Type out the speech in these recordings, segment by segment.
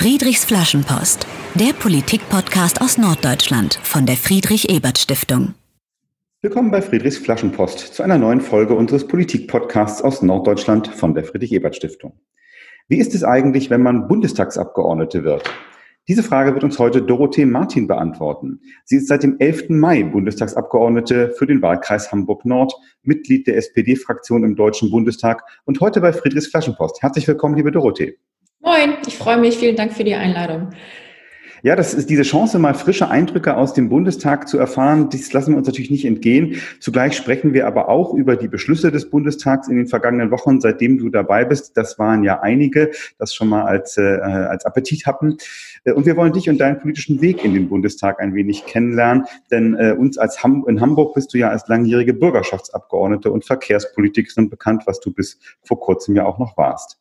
Friedrichs Flaschenpost, der Politik-Podcast aus Norddeutschland von der Friedrich-Ebert-Stiftung. Willkommen bei Friedrichs Flaschenpost zu einer neuen Folge unseres Politik-Podcasts aus Norddeutschland von der Friedrich-Ebert-Stiftung. Wie ist es eigentlich, wenn man Bundestagsabgeordnete wird? Diese Frage wird uns heute Dorothee Martin beantworten. Sie ist seit dem 11. Mai Bundestagsabgeordnete für den Wahlkreis Hamburg-Nord, Mitglied der SPD-Fraktion im Deutschen Bundestag und heute bei Friedrichs Flaschenpost. Herzlich willkommen, liebe Dorothee. Moin, ich freue mich. Vielen Dank für die Einladung. Ja, das ist diese Chance, mal frische Eindrücke aus dem Bundestag zu erfahren. Dies lassen wir uns natürlich nicht entgehen. Zugleich sprechen wir aber auch über die Beschlüsse des Bundestags in den vergangenen Wochen, seitdem du dabei bist. Das waren ja einige, das schon mal als, äh, als Appetit hatten. Äh, und wir wollen dich und deinen politischen Weg in den Bundestag ein wenig kennenlernen. Denn äh, uns als Ham in Hamburg bist du ja als langjährige Bürgerschaftsabgeordnete und Verkehrspolitikerin bekannt, was du bis vor kurzem ja auch noch warst.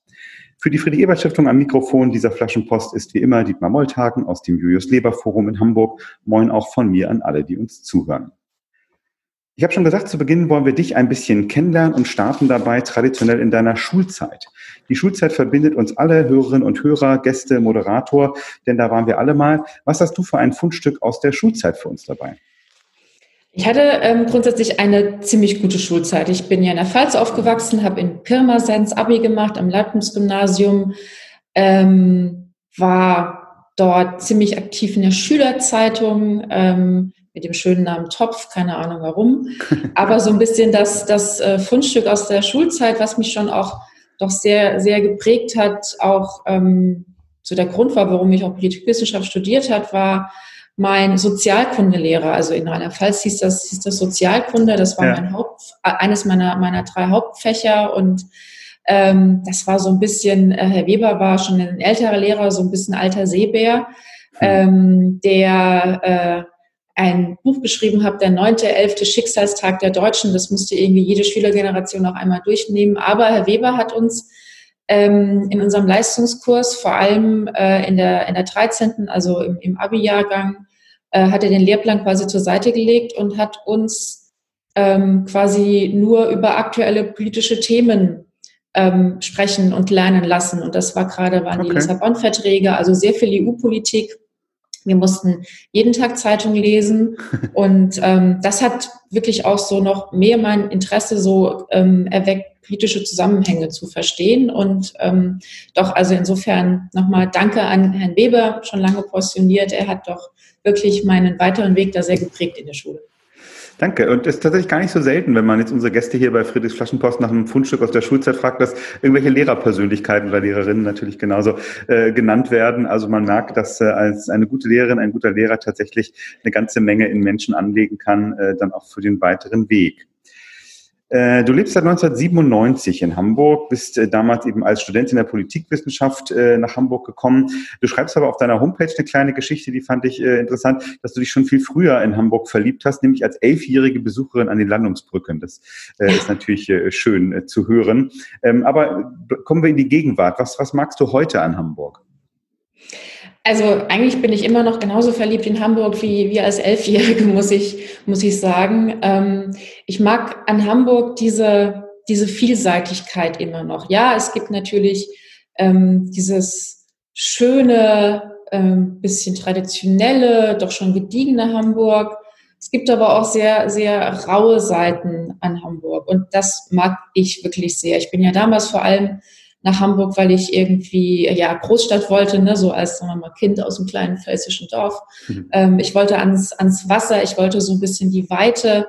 Für die Friedrich-Ebert-Stiftung am Mikrofon dieser Flaschenpost ist wie immer Dietmar Molthagen aus dem Julius Leber Forum in Hamburg. Moin auch von mir an alle, die uns zuhören. Ich habe schon gesagt, zu Beginn wollen wir dich ein bisschen kennenlernen und starten dabei traditionell in deiner Schulzeit. Die Schulzeit verbindet uns alle Hörerinnen und Hörer, Gäste, Moderator, denn da waren wir alle mal. Was hast du für ein Fundstück aus der Schulzeit für uns dabei? Ich hatte ähm, grundsätzlich eine ziemlich gute Schulzeit. Ich bin ja in der Pfalz aufgewachsen, habe in Pirmasens Abi gemacht am Leibniz-Gymnasium, ähm, war dort ziemlich aktiv in der Schülerzeitung ähm, mit dem schönen Namen Topf, keine Ahnung warum, aber so ein bisschen das, das äh, Fundstück aus der Schulzeit, was mich schon auch doch sehr, sehr geprägt hat, auch ähm, so der Grund war, warum ich auch Politikwissenschaft studiert hat, war mein Sozialkundelehrer, also in Rheinland-Pfalz hieß das, hieß das Sozialkunde, das war ja. mein Haupt, eines meiner, meiner drei Hauptfächer und ähm, das war so ein bisschen, äh, Herr Weber war schon ein älterer Lehrer, so ein bisschen alter Seebär, hm. ähm, der äh, ein Buch geschrieben hat, der neunte, elfte Schicksalstag der Deutschen. Das musste irgendwie jede Schülergeneration noch einmal durchnehmen. Aber Herr Weber hat uns ähm, in unserem Leistungskurs, vor allem äh, in, der, in der 13., also im, im Abi-Jahrgang, äh, hat er den Lehrplan quasi zur Seite gelegt und hat uns ähm, quasi nur über aktuelle politische Themen ähm, sprechen und lernen lassen. Und das war gerade, waren okay. die Lissabon-Verträge, also sehr viel EU-Politik. Wir mussten jeden Tag Zeitung lesen und ähm, das hat wirklich auch so noch mehr mein Interesse so ähm, erweckt, politische Zusammenhänge zu verstehen. Und ähm, doch, also insofern nochmal Danke an Herrn Weber, schon lange postioniert. Er hat doch wirklich meinen weiteren Weg da sehr geprägt in der Schule. Danke. Und es ist tatsächlich gar nicht so selten, wenn man jetzt unsere Gäste hier bei Friedrichs Flaschenpost nach einem Fundstück aus der Schulzeit fragt, dass irgendwelche Lehrerpersönlichkeiten oder Lehrerinnen natürlich genauso äh, genannt werden. Also man merkt, dass äh, als eine gute Lehrerin, ein guter Lehrer tatsächlich eine ganze Menge in Menschen anlegen kann, äh, dann auch für den weiteren Weg. Äh, du lebst seit 1997 in Hamburg, bist äh, damals eben als Studentin der Politikwissenschaft äh, nach Hamburg gekommen. Du schreibst aber auf deiner Homepage eine kleine Geschichte, die fand ich interessant, dass du dich schon viel früher in Hamburg verliebt hast, nämlich als elfjährige Besucherin an den Landungsbrücken. Das ist natürlich schön zu hören. Ähm, aber kommen wir in die Gegenwart. Was, was magst du heute an Hamburg? Also eigentlich bin ich immer noch genauso verliebt in Hamburg wie, wie als Elfjährige, muss ich, muss ich sagen. Ähm, ich mag an Hamburg diese, diese Vielseitigkeit immer noch. Ja, es gibt natürlich ähm, dieses schöne, ähm, bisschen traditionelle, doch schon gediegene Hamburg. Es gibt aber auch sehr, sehr raue Seiten an Hamburg und das mag ich wirklich sehr. Ich bin ja damals vor allem nach Hamburg, weil ich irgendwie ja Großstadt wollte, ne, so als sagen wir mal Kind aus einem kleinen pfälzischen Dorf. Mhm. Ähm, ich wollte ans, ans Wasser, ich wollte so ein bisschen die Weite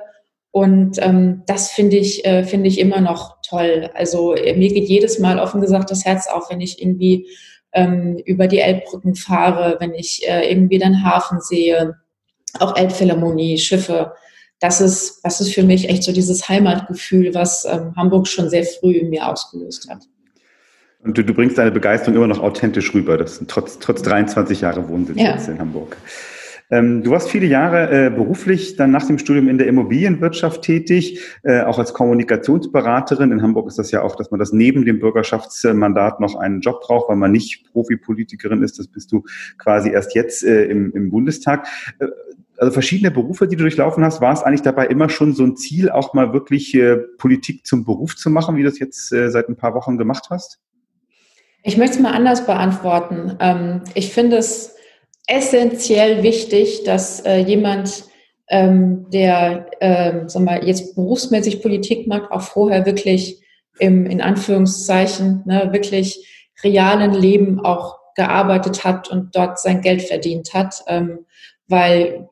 und ähm, das finde ich äh, finde ich immer noch toll. Also äh, mir geht jedes Mal offen gesagt das Herz auf, wenn ich irgendwie ähm, über die Elbbrücken fahre, wenn ich äh, irgendwie den Hafen sehe, auch Elbphilharmonie, Schiffe. Das ist, das ist für mich echt so dieses Heimatgefühl, was ähm, Hamburg schon sehr früh in mir ausgelöst hat. Und du, du, bringst deine Begeisterung immer noch authentisch rüber, das trotz, trotz 23 Jahre Wohnsitz ja. in Hamburg. Ähm, du warst viele Jahre äh, beruflich dann nach dem Studium in der Immobilienwirtschaft tätig, äh, auch als Kommunikationsberaterin. In Hamburg ist das ja auch, dass man das neben dem Bürgerschaftsmandat noch einen Job braucht, weil man nicht Profipolitikerin ist. Das bist du quasi erst jetzt äh, im, im Bundestag. Äh, also verschiedene Berufe, die du durchlaufen hast, war es eigentlich dabei immer schon so ein Ziel, auch mal wirklich äh, Politik zum Beruf zu machen, wie du das jetzt äh, seit ein paar Wochen gemacht hast? Ich möchte es mal anders beantworten. Ähm, ich finde es essentiell wichtig, dass äh, jemand, ähm, der ähm, sag mal, jetzt berufsmäßig Politik macht, auch vorher wirklich im, in Anführungszeichen, ne, wirklich realen Leben auch gearbeitet hat und dort sein Geld verdient hat, weil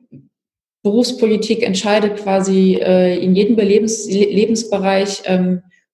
Berufspolitik entscheidet quasi äh, in jedem Lebens Lebensbereich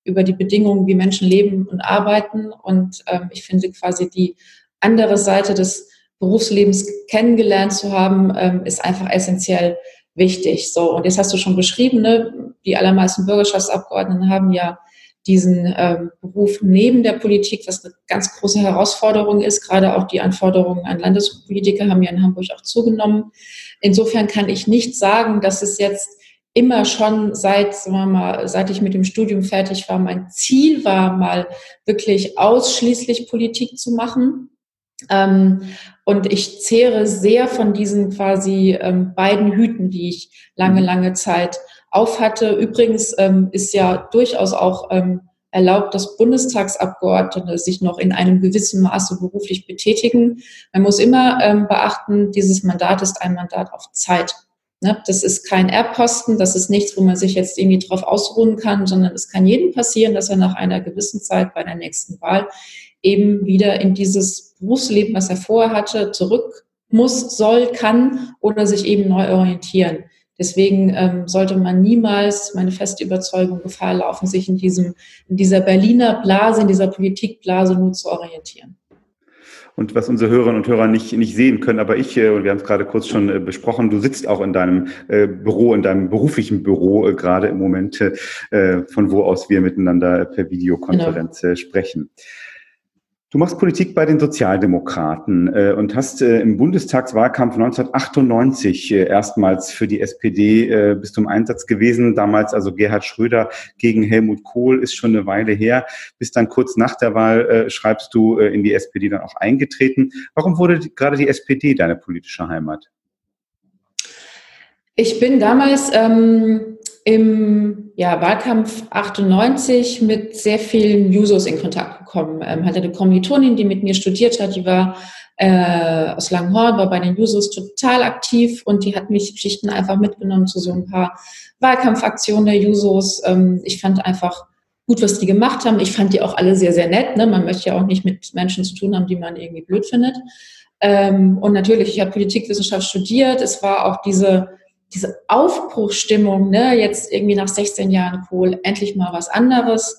über die Bedingungen, wie Menschen leben und arbeiten. Und ähm, ich finde quasi die andere Seite des Berufslebens kennengelernt zu haben, ähm, ist einfach essentiell wichtig. So, und jetzt hast du schon beschrieben, ne, die allermeisten Bürgerschaftsabgeordneten haben ja diesen ähm, Beruf neben der Politik, was eine ganz große Herausforderung ist. Gerade auch die Anforderungen an Landespolitiker haben ja in Hamburg auch zugenommen. Insofern kann ich nicht sagen, dass es jetzt immer schon seit, sagen wir mal, seit ich mit dem Studium fertig war, mein Ziel war, mal wirklich ausschließlich Politik zu machen. Ähm, und ich zehre sehr von diesen quasi ähm, beiden Hüten, die ich lange, mhm. lange Zeit aufhatte. Übrigens ähm, ist ja durchaus auch ähm, erlaubt, dass Bundestagsabgeordnete sich noch in einem gewissen Maße beruflich betätigen. Man muss immer ähm, beachten, dieses Mandat ist ein Mandat auf Zeit. Ne? Das ist kein Erbposten, das ist nichts, wo man sich jetzt irgendwie drauf ausruhen kann, sondern es kann jedem passieren, dass er nach einer gewissen Zeit bei der nächsten Wahl eben wieder in dieses Berufsleben, was er vorher hatte, zurück muss, soll, kann oder sich eben neu orientieren. Deswegen ähm, sollte man niemals, meine feste Überzeugung, Gefahr laufen, sich in diesem, in dieser Berliner Blase, in dieser Politikblase nur zu orientieren. Und was unsere Hörerinnen und Hörer nicht, nicht sehen können, aber ich, äh, und wir haben es gerade kurz schon äh, besprochen, du sitzt auch in deinem äh, Büro, in deinem beruflichen Büro gerade im Moment, von wo aus wir miteinander per Videokonferenz genau. sprechen. Du machst Politik bei den Sozialdemokraten äh, und hast äh, im Bundestagswahlkampf 1998 äh, erstmals für die SPD äh, bis zum Einsatz gewesen. Damals also Gerhard Schröder gegen Helmut Kohl ist schon eine Weile her. Bis dann kurz nach der Wahl äh, schreibst du äh, in die SPD dann auch eingetreten. Warum wurde die, gerade die SPD deine politische Heimat? Ich bin damals ähm, im ja, Wahlkampf 98 mit sehr vielen Jusos in Kontakt gekommen. Ähm, hatte eine Kommilitonin, die mit mir studiert hat, die war äh, aus Langhorn, war bei den Jusos total aktiv und die hat mich Geschichten einfach mitgenommen zu so ein paar Wahlkampfaktionen der Jusos. Ähm, ich fand einfach gut, was die gemacht haben. Ich fand die auch alle sehr, sehr nett. Ne? Man möchte ja auch nicht mit Menschen zu tun haben, die man irgendwie blöd findet. Ähm, und natürlich, ich habe Politikwissenschaft studiert. Es war auch diese diese Aufbruchstimmung, ne, jetzt irgendwie nach 16 Jahren Kohl, endlich mal was anderes.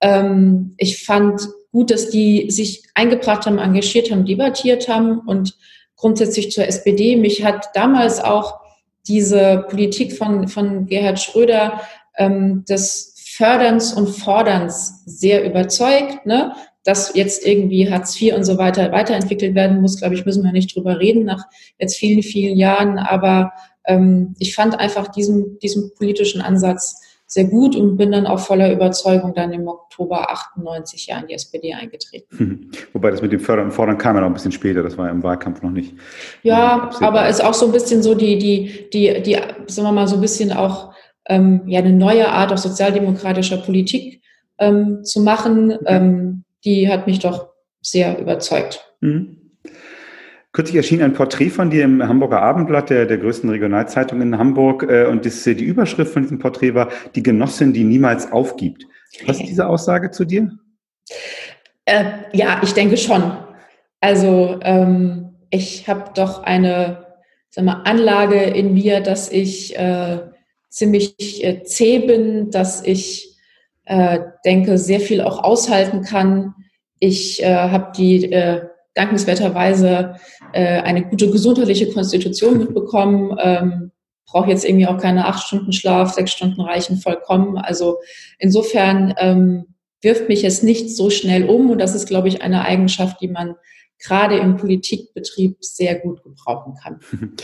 Ähm, ich fand gut, dass die sich eingebracht haben, engagiert haben, debattiert haben und grundsätzlich zur SPD. Mich hat damals auch diese Politik von, von Gerhard Schröder ähm, des Förderns und Forderns sehr überzeugt. Ne? Dass jetzt irgendwie Hartz IV und so weiter weiterentwickelt werden muss, glaube ich, müssen wir nicht drüber reden nach jetzt vielen, vielen Jahren. Aber ähm, ich fand einfach diesen, diesen politischen Ansatz sehr gut und bin dann auch voller Überzeugung dann im Oktober 98 ja in die SPD eingetreten. Hm. Wobei das mit dem Fördern und Fordern kam ja noch ein bisschen später, das war ja im Wahlkampf noch nicht. Ja, äh, aber ist auch so ein bisschen so die, die, die, die, sagen wir mal, so ein bisschen auch ähm, ja eine neue Art auch sozialdemokratischer Politik ähm, zu machen, okay. ähm, die hat mich doch sehr überzeugt. Mhm. Kürzlich erschien ein Porträt von dir im Hamburger Abendblatt, der, der größten Regionalzeitung in Hamburg. Äh, und das, die Überschrift von diesem Porträt war Die Genossin, die niemals aufgibt. Was ist diese Aussage zu dir? Äh, ja, ich denke schon. Also ähm, ich habe doch eine sag mal, Anlage in mir, dass ich äh, ziemlich äh, zäh bin, dass ich äh, denke, sehr viel auch aushalten kann. Ich äh, habe die äh, dankenswerterweise äh, eine gute gesundheitliche Konstitution mitbekommen. Ähm, brauche jetzt irgendwie auch keine acht Stunden Schlaf, sechs Stunden reichen vollkommen. Also insofern ähm, wirft mich es nicht so schnell um und das ist, glaube ich, eine Eigenschaft, die man gerade im Politikbetrieb sehr gut gebrauchen kann.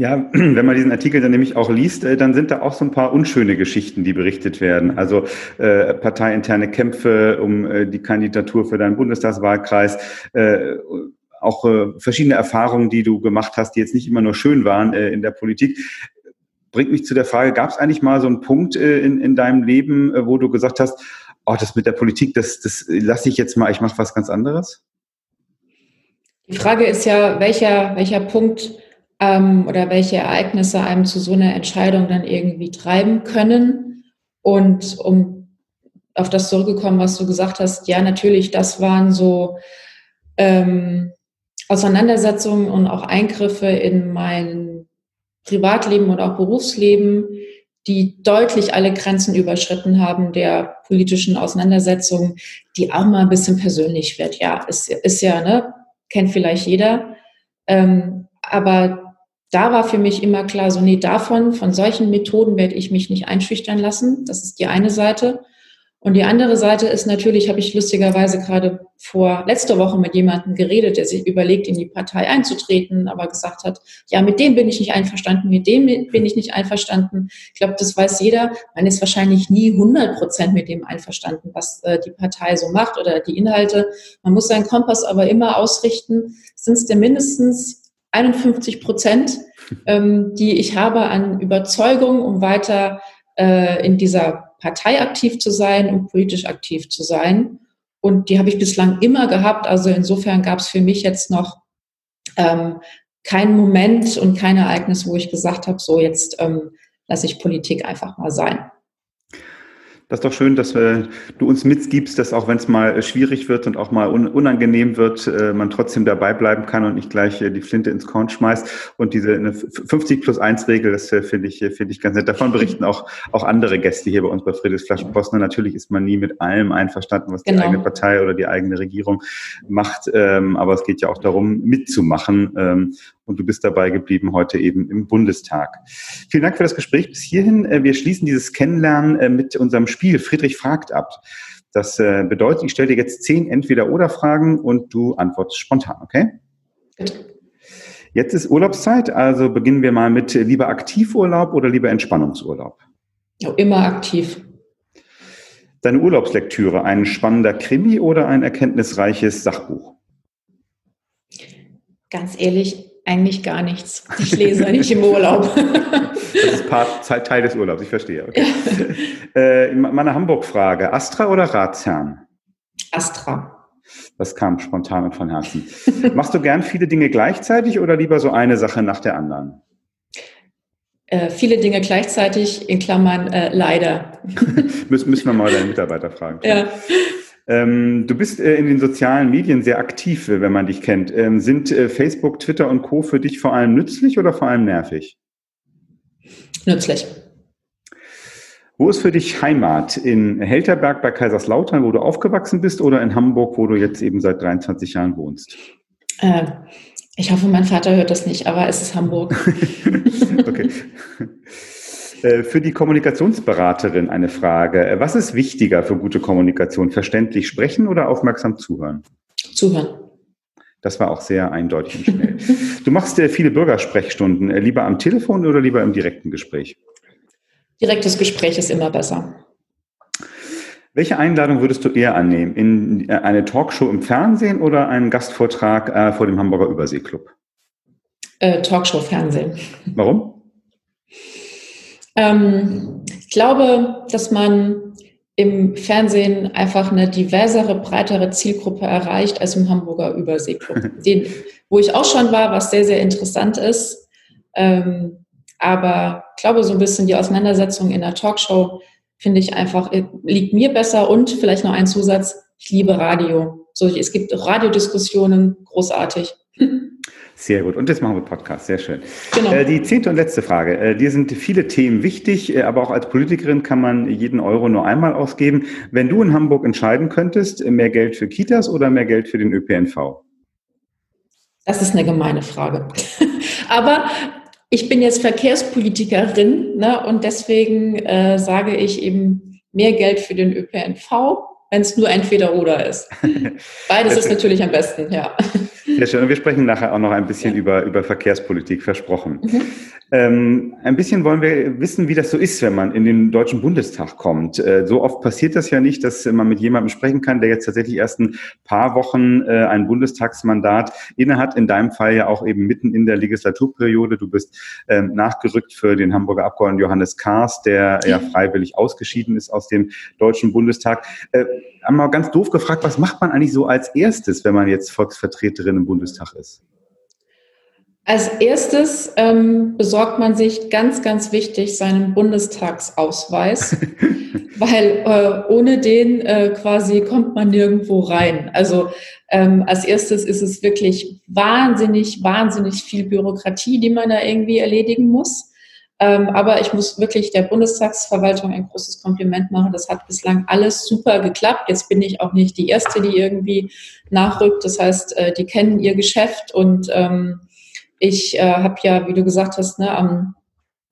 Ja, wenn man diesen Artikel dann nämlich auch liest, äh, dann sind da auch so ein paar unschöne Geschichten, die berichtet werden. Also äh, parteiinterne Kämpfe um äh, die Kandidatur für deinen Bundestagswahlkreis, äh, auch äh, verschiedene Erfahrungen, die du gemacht hast, die jetzt nicht immer nur schön waren äh, in der Politik. Bringt mich zu der Frage, gab es eigentlich mal so einen Punkt äh, in, in deinem Leben, äh, wo du gesagt hast, oh, das mit der Politik, das, das lasse ich jetzt mal, ich mache was ganz anderes? Die Frage ist ja, welcher, welcher Punkt ähm, oder welche Ereignisse einem zu so einer Entscheidung dann irgendwie treiben können. Und um auf das zurückgekommen, was du gesagt hast, ja, natürlich, das waren so ähm, Auseinandersetzungen und auch Eingriffe in mein Privatleben und auch Berufsleben, die deutlich alle Grenzen überschritten haben der politischen Auseinandersetzung, die auch mal ein bisschen persönlich wird. Ja, ist, ist ja, ne, kennt vielleicht jeder. Ähm, aber da war für mich immer klar, so nee, davon, von solchen Methoden werde ich mich nicht einschüchtern lassen. Das ist die eine Seite. Und die andere Seite ist natürlich, habe ich lustigerweise gerade vor letzter Woche mit jemandem geredet, der sich überlegt, in die Partei einzutreten, aber gesagt hat, ja, mit dem bin ich nicht einverstanden, mit dem bin ich nicht einverstanden. Ich glaube, das weiß jeder. Man ist wahrscheinlich nie 100 Prozent mit dem einverstanden, was äh, die Partei so macht oder die Inhalte. Man muss seinen Kompass aber immer ausrichten. Sind es denn mindestens 51 Prozent, ähm, die ich habe an Überzeugung, um weiter äh, in dieser Partei aktiv zu sein und politisch aktiv zu sein. Und die habe ich bislang immer gehabt. Also insofern gab es für mich jetzt noch ähm, keinen Moment und kein Ereignis, wo ich gesagt habe, so jetzt ähm, lasse ich Politik einfach mal sein. Das ist doch schön, dass äh, du uns mitgibst, dass auch wenn es mal äh, schwierig wird und auch mal un unangenehm wird, äh, man trotzdem dabei bleiben kann und nicht gleich äh, die Flinte ins Korn schmeißt. Und diese eine 50 plus 1 Regel, das äh, finde ich, äh, finde ich ganz nett. Davon berichten auch, auch andere Gäste hier bei uns bei Friedrichs Flaschenposten. Natürlich ist man nie mit allem einverstanden, was genau. die eigene Partei oder die eigene Regierung macht. Ähm, aber es geht ja auch darum, mitzumachen. Ähm, und du bist dabei geblieben heute eben im Bundestag. Vielen Dank für das Gespräch bis hierhin. Äh, wir schließen dieses Kennenlernen äh, mit unserem Spiel Friedrich fragt ab. Das äh, bedeutet, ich stelle dir jetzt zehn Entweder-Oder-Fragen und du antwortest spontan, okay? Jetzt ist Urlaubszeit, also beginnen wir mal mit lieber Aktivurlaub oder lieber Entspannungsurlaub? Ja, immer aktiv. Deine Urlaubslektüre, ein spannender Krimi oder ein erkenntnisreiches Sachbuch? Ganz ehrlich, eigentlich gar nichts. Ich lese nicht im Urlaub. Das ist Part, Teil des Urlaubs, ich verstehe. Okay. äh, meine Hamburg-Frage, Astra oder Ratsherrn? Astra. Das kam spontan und von Herzen. Machst du gern viele Dinge gleichzeitig oder lieber so eine Sache nach der anderen? Äh, viele Dinge gleichzeitig, in Klammern äh, leider. müssen, wir mal deine Mitarbeiter fragen. Ja. Ähm, du bist äh, in den sozialen Medien sehr aktiv, äh, wenn man dich kennt. Ähm, sind äh, Facebook, Twitter und Co. für dich vor allem nützlich oder vor allem nervig? Nützlich. Wo ist für dich Heimat? In Helterberg bei Kaiserslautern, wo du aufgewachsen bist, oder in Hamburg, wo du jetzt eben seit 23 Jahren wohnst? Äh, ich hoffe, mein Vater hört das nicht, aber es ist Hamburg. okay. Äh, für die Kommunikationsberaterin eine Frage. Äh, was ist wichtiger für gute Kommunikation? Verständlich sprechen oder aufmerksam zuhören? Zuhören. Das war auch sehr eindeutig und schnell. du machst äh, viele Bürgersprechstunden. Lieber am Telefon oder lieber im direkten Gespräch? Direktes Gespräch ist immer besser. Welche Einladung würdest du eher annehmen? In eine Talkshow im Fernsehen oder einen Gastvortrag vor dem Hamburger Überseeklub? Äh, Talkshow Fernsehen. Warum? Ähm, ich glaube, dass man im Fernsehen einfach eine diversere, breitere Zielgruppe erreicht als im Hamburger Überseeklub, den, wo ich auch schon war, was sehr, sehr interessant ist. Ähm, aber ich glaube, so ein bisschen die Auseinandersetzung in der Talkshow finde ich einfach, äh, liegt mir besser und vielleicht noch ein Zusatz, ich liebe Radio. So, es gibt Radiodiskussionen, großartig. Sehr gut. Und jetzt machen wir Podcast. Sehr schön. Genau. Äh, die zehnte und letzte Frage. Äh, dir sind viele Themen wichtig, äh, aber auch als Politikerin kann man jeden Euro nur einmal ausgeben. Wenn du in Hamburg entscheiden könntest, mehr Geld für Kitas oder mehr Geld für den ÖPNV? Das ist eine gemeine Frage. aber ich bin jetzt Verkehrspolitikerin ne, und deswegen sage ich eben mehr Geld für den ÖPNV, wenn es nur entweder oder ist. Beides ist natürlich am besten, ja. Sehr schön. Wir sprechen nachher auch noch ein bisschen ja. über, über Verkehrspolitik, versprochen. Mhm. Ähm, ein bisschen wollen wir wissen, wie das so ist, wenn man in den Deutschen Bundestag kommt. Äh, so oft passiert das ja nicht, dass man mit jemandem sprechen kann, der jetzt tatsächlich erst ein paar Wochen äh, ein Bundestagsmandat innehat. In deinem Fall ja auch eben mitten in der Legislaturperiode. Du bist ähm, nachgerückt für den Hamburger Abgeordneten Johannes Kahrs, der ja freiwillig ausgeschieden ist aus dem Deutschen Bundestag. Äh, einmal ganz doof gefragt, was macht man eigentlich so als erstes, wenn man jetzt Volksvertreterin im Bundestag ist? Als erstes ähm, besorgt man sich ganz, ganz wichtig seinen Bundestagsausweis, weil äh, ohne den äh, quasi kommt man nirgendwo rein. Also ähm, als erstes ist es wirklich wahnsinnig, wahnsinnig viel Bürokratie, die man da irgendwie erledigen muss. Ähm, aber ich muss wirklich der Bundestagsverwaltung ein großes Kompliment machen. Das hat bislang alles super geklappt. Jetzt bin ich auch nicht die Erste, die irgendwie nachrückt. Das heißt, äh, die kennen ihr Geschäft und ähm, ich äh, habe ja, wie du gesagt hast, ne, am,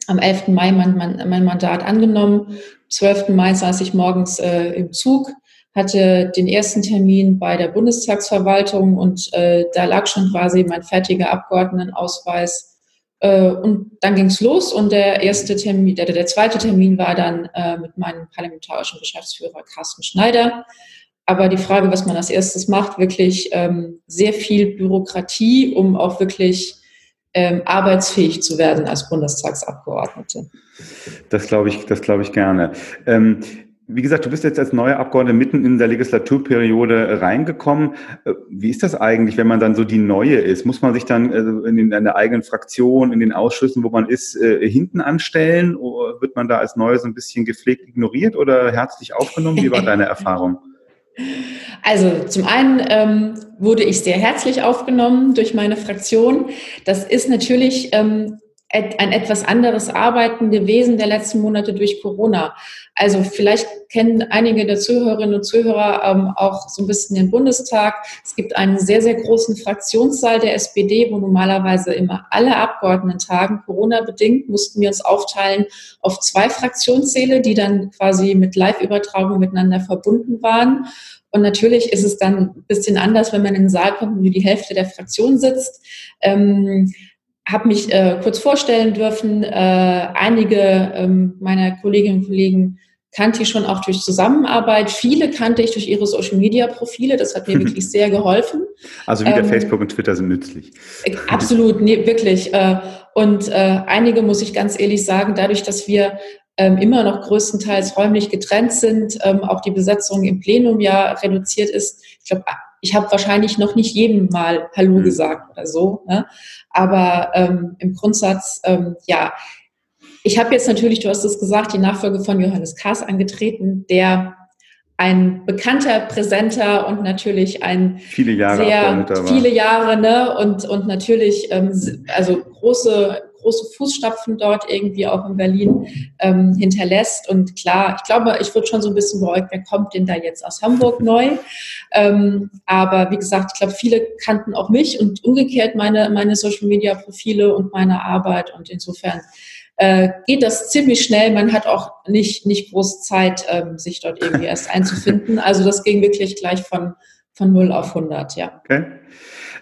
am 11. Mai mein, mein, mein Mandat angenommen. Am 12. Mai saß ich morgens äh, im Zug, hatte den ersten Termin bei der Bundestagsverwaltung und äh, da lag schon quasi mein fertiger Abgeordnetenausweis und dann ging es los und der erste Termin, der, der zweite Termin war dann äh, mit meinem parlamentarischen Geschäftsführer Carsten Schneider. Aber die Frage, was man als erstes macht, wirklich ähm, sehr viel Bürokratie, um auch wirklich ähm, arbeitsfähig zu werden als Bundestagsabgeordnete. Das glaube ich, das glaube ich gerne. Ähm, wie gesagt, du bist jetzt als neuer Abgeordneter mitten in der Legislaturperiode reingekommen. Äh, wie ist das eigentlich, wenn man dann so die Neue ist? Muss man sich dann in, den, in der eigenen Fraktion, in den Ausschüssen, wo man ist, äh, hinten anstellen? Oder wird man da als Neue so ein bisschen gepflegt ignoriert oder herzlich aufgenommen? Wie war deine Erfahrung? Also zum einen ähm, wurde ich sehr herzlich aufgenommen durch meine Fraktion. Das ist natürlich ähm, ein etwas anderes Arbeiten gewesen der letzten Monate durch Corona. Also vielleicht kennen einige der Zuhörerinnen und Zuhörer ähm, auch so ein bisschen den Bundestag. Es gibt einen sehr, sehr großen Fraktionssaal der SPD, wo normalerweise immer alle Abgeordneten tagen. Corona-bedingt mussten wir uns aufteilen auf zwei Fraktionssäle, die dann quasi mit Live-Übertragung miteinander verbunden waren. Und natürlich ist es dann ein bisschen anders, wenn man in den Saal kommt und nur die Hälfte der Fraktion sitzt. Ähm, habe mich äh, kurz vorstellen dürfen. Äh, einige ähm, meiner Kolleginnen und Kollegen kannte ich schon auch durch Zusammenarbeit. Viele kannte ich durch ihre Social-Media-Profile. Das hat mir wirklich sehr geholfen. Also wieder ähm, Facebook und Twitter sind nützlich. Äh, absolut, nee, wirklich. Äh, und äh, einige muss ich ganz ehrlich sagen, dadurch, dass wir ähm, immer noch größtenteils räumlich getrennt sind, ähm, auch die Besetzung im Plenum ja reduziert ist. Ich glaube, ich habe wahrscheinlich noch nicht jedem mal Hallo mhm. gesagt oder so. Ne? Aber ähm, im Grundsatz, ähm, ja, ich habe jetzt natürlich, du hast es gesagt, die Nachfolge von Johannes Kaas angetreten, der ein bekannter, präsenter und natürlich ein viele Jahre sehr viele Jahre ne und und natürlich ähm, also große große Fußstapfen dort irgendwie auch in Berlin ähm, hinterlässt. Und klar, ich glaube, ich würde schon so ein bisschen beäugt, wer kommt denn da jetzt aus Hamburg neu? Ähm, aber wie gesagt, ich glaube, viele kannten auch mich und umgekehrt meine, meine Social-Media-Profile und meine Arbeit. Und insofern äh, geht das ziemlich schnell. Man hat auch nicht, nicht groß Zeit, ähm, sich dort irgendwie erst einzufinden. Also das ging wirklich gleich von, von 0 auf 100, ja. Okay.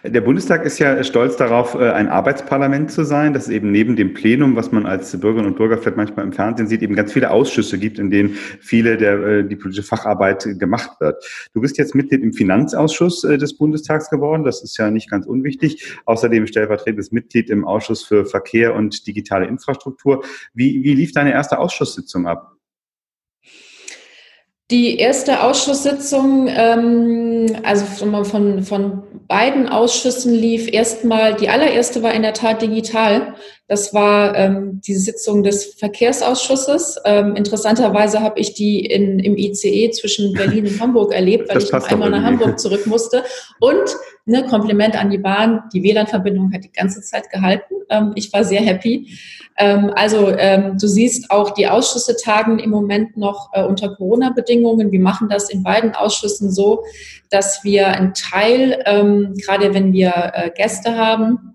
Der Bundestag ist ja stolz darauf, äh, ein Arbeitsparlament zu sein, dass es eben neben dem Plenum, was man als Bürgerinnen und Bürger vielleicht manchmal im Fernsehen sieht, eben ganz viele Ausschüsse gibt, in denen viele der äh, die politische Facharbeit gemacht wird. Du bist jetzt Mitglied im Finanzausschuss äh, des Bundestags geworden, das ist ja nicht ganz unwichtig. Außerdem stellvertretendes Mitglied im Ausschuss für Verkehr und digitale Infrastruktur. Wie, wie lief deine erste Ausschusssitzung ab? Die erste Ausschusssitzung, ähm, also von, von, beiden Ausschüssen lief erstmal, die allererste war in der Tat digital. Das war ähm, die Sitzung des Verkehrsausschusses. Ähm, interessanterweise habe ich die in, im ICE zwischen Berlin und Hamburg erlebt, weil das ich noch einmal nach Hamburg zurück musste. Und ne, Kompliment an die Bahn, die WLAN-Verbindung hat die ganze Zeit gehalten. Ähm, ich war sehr happy. Ähm, also ähm, du siehst auch, die Ausschüsse tagen im Moment noch äh, unter Corona-Bedingungen. Wir machen das in beiden Ausschüssen so, dass wir einen Teil, ähm, gerade wenn wir äh, Gäste haben,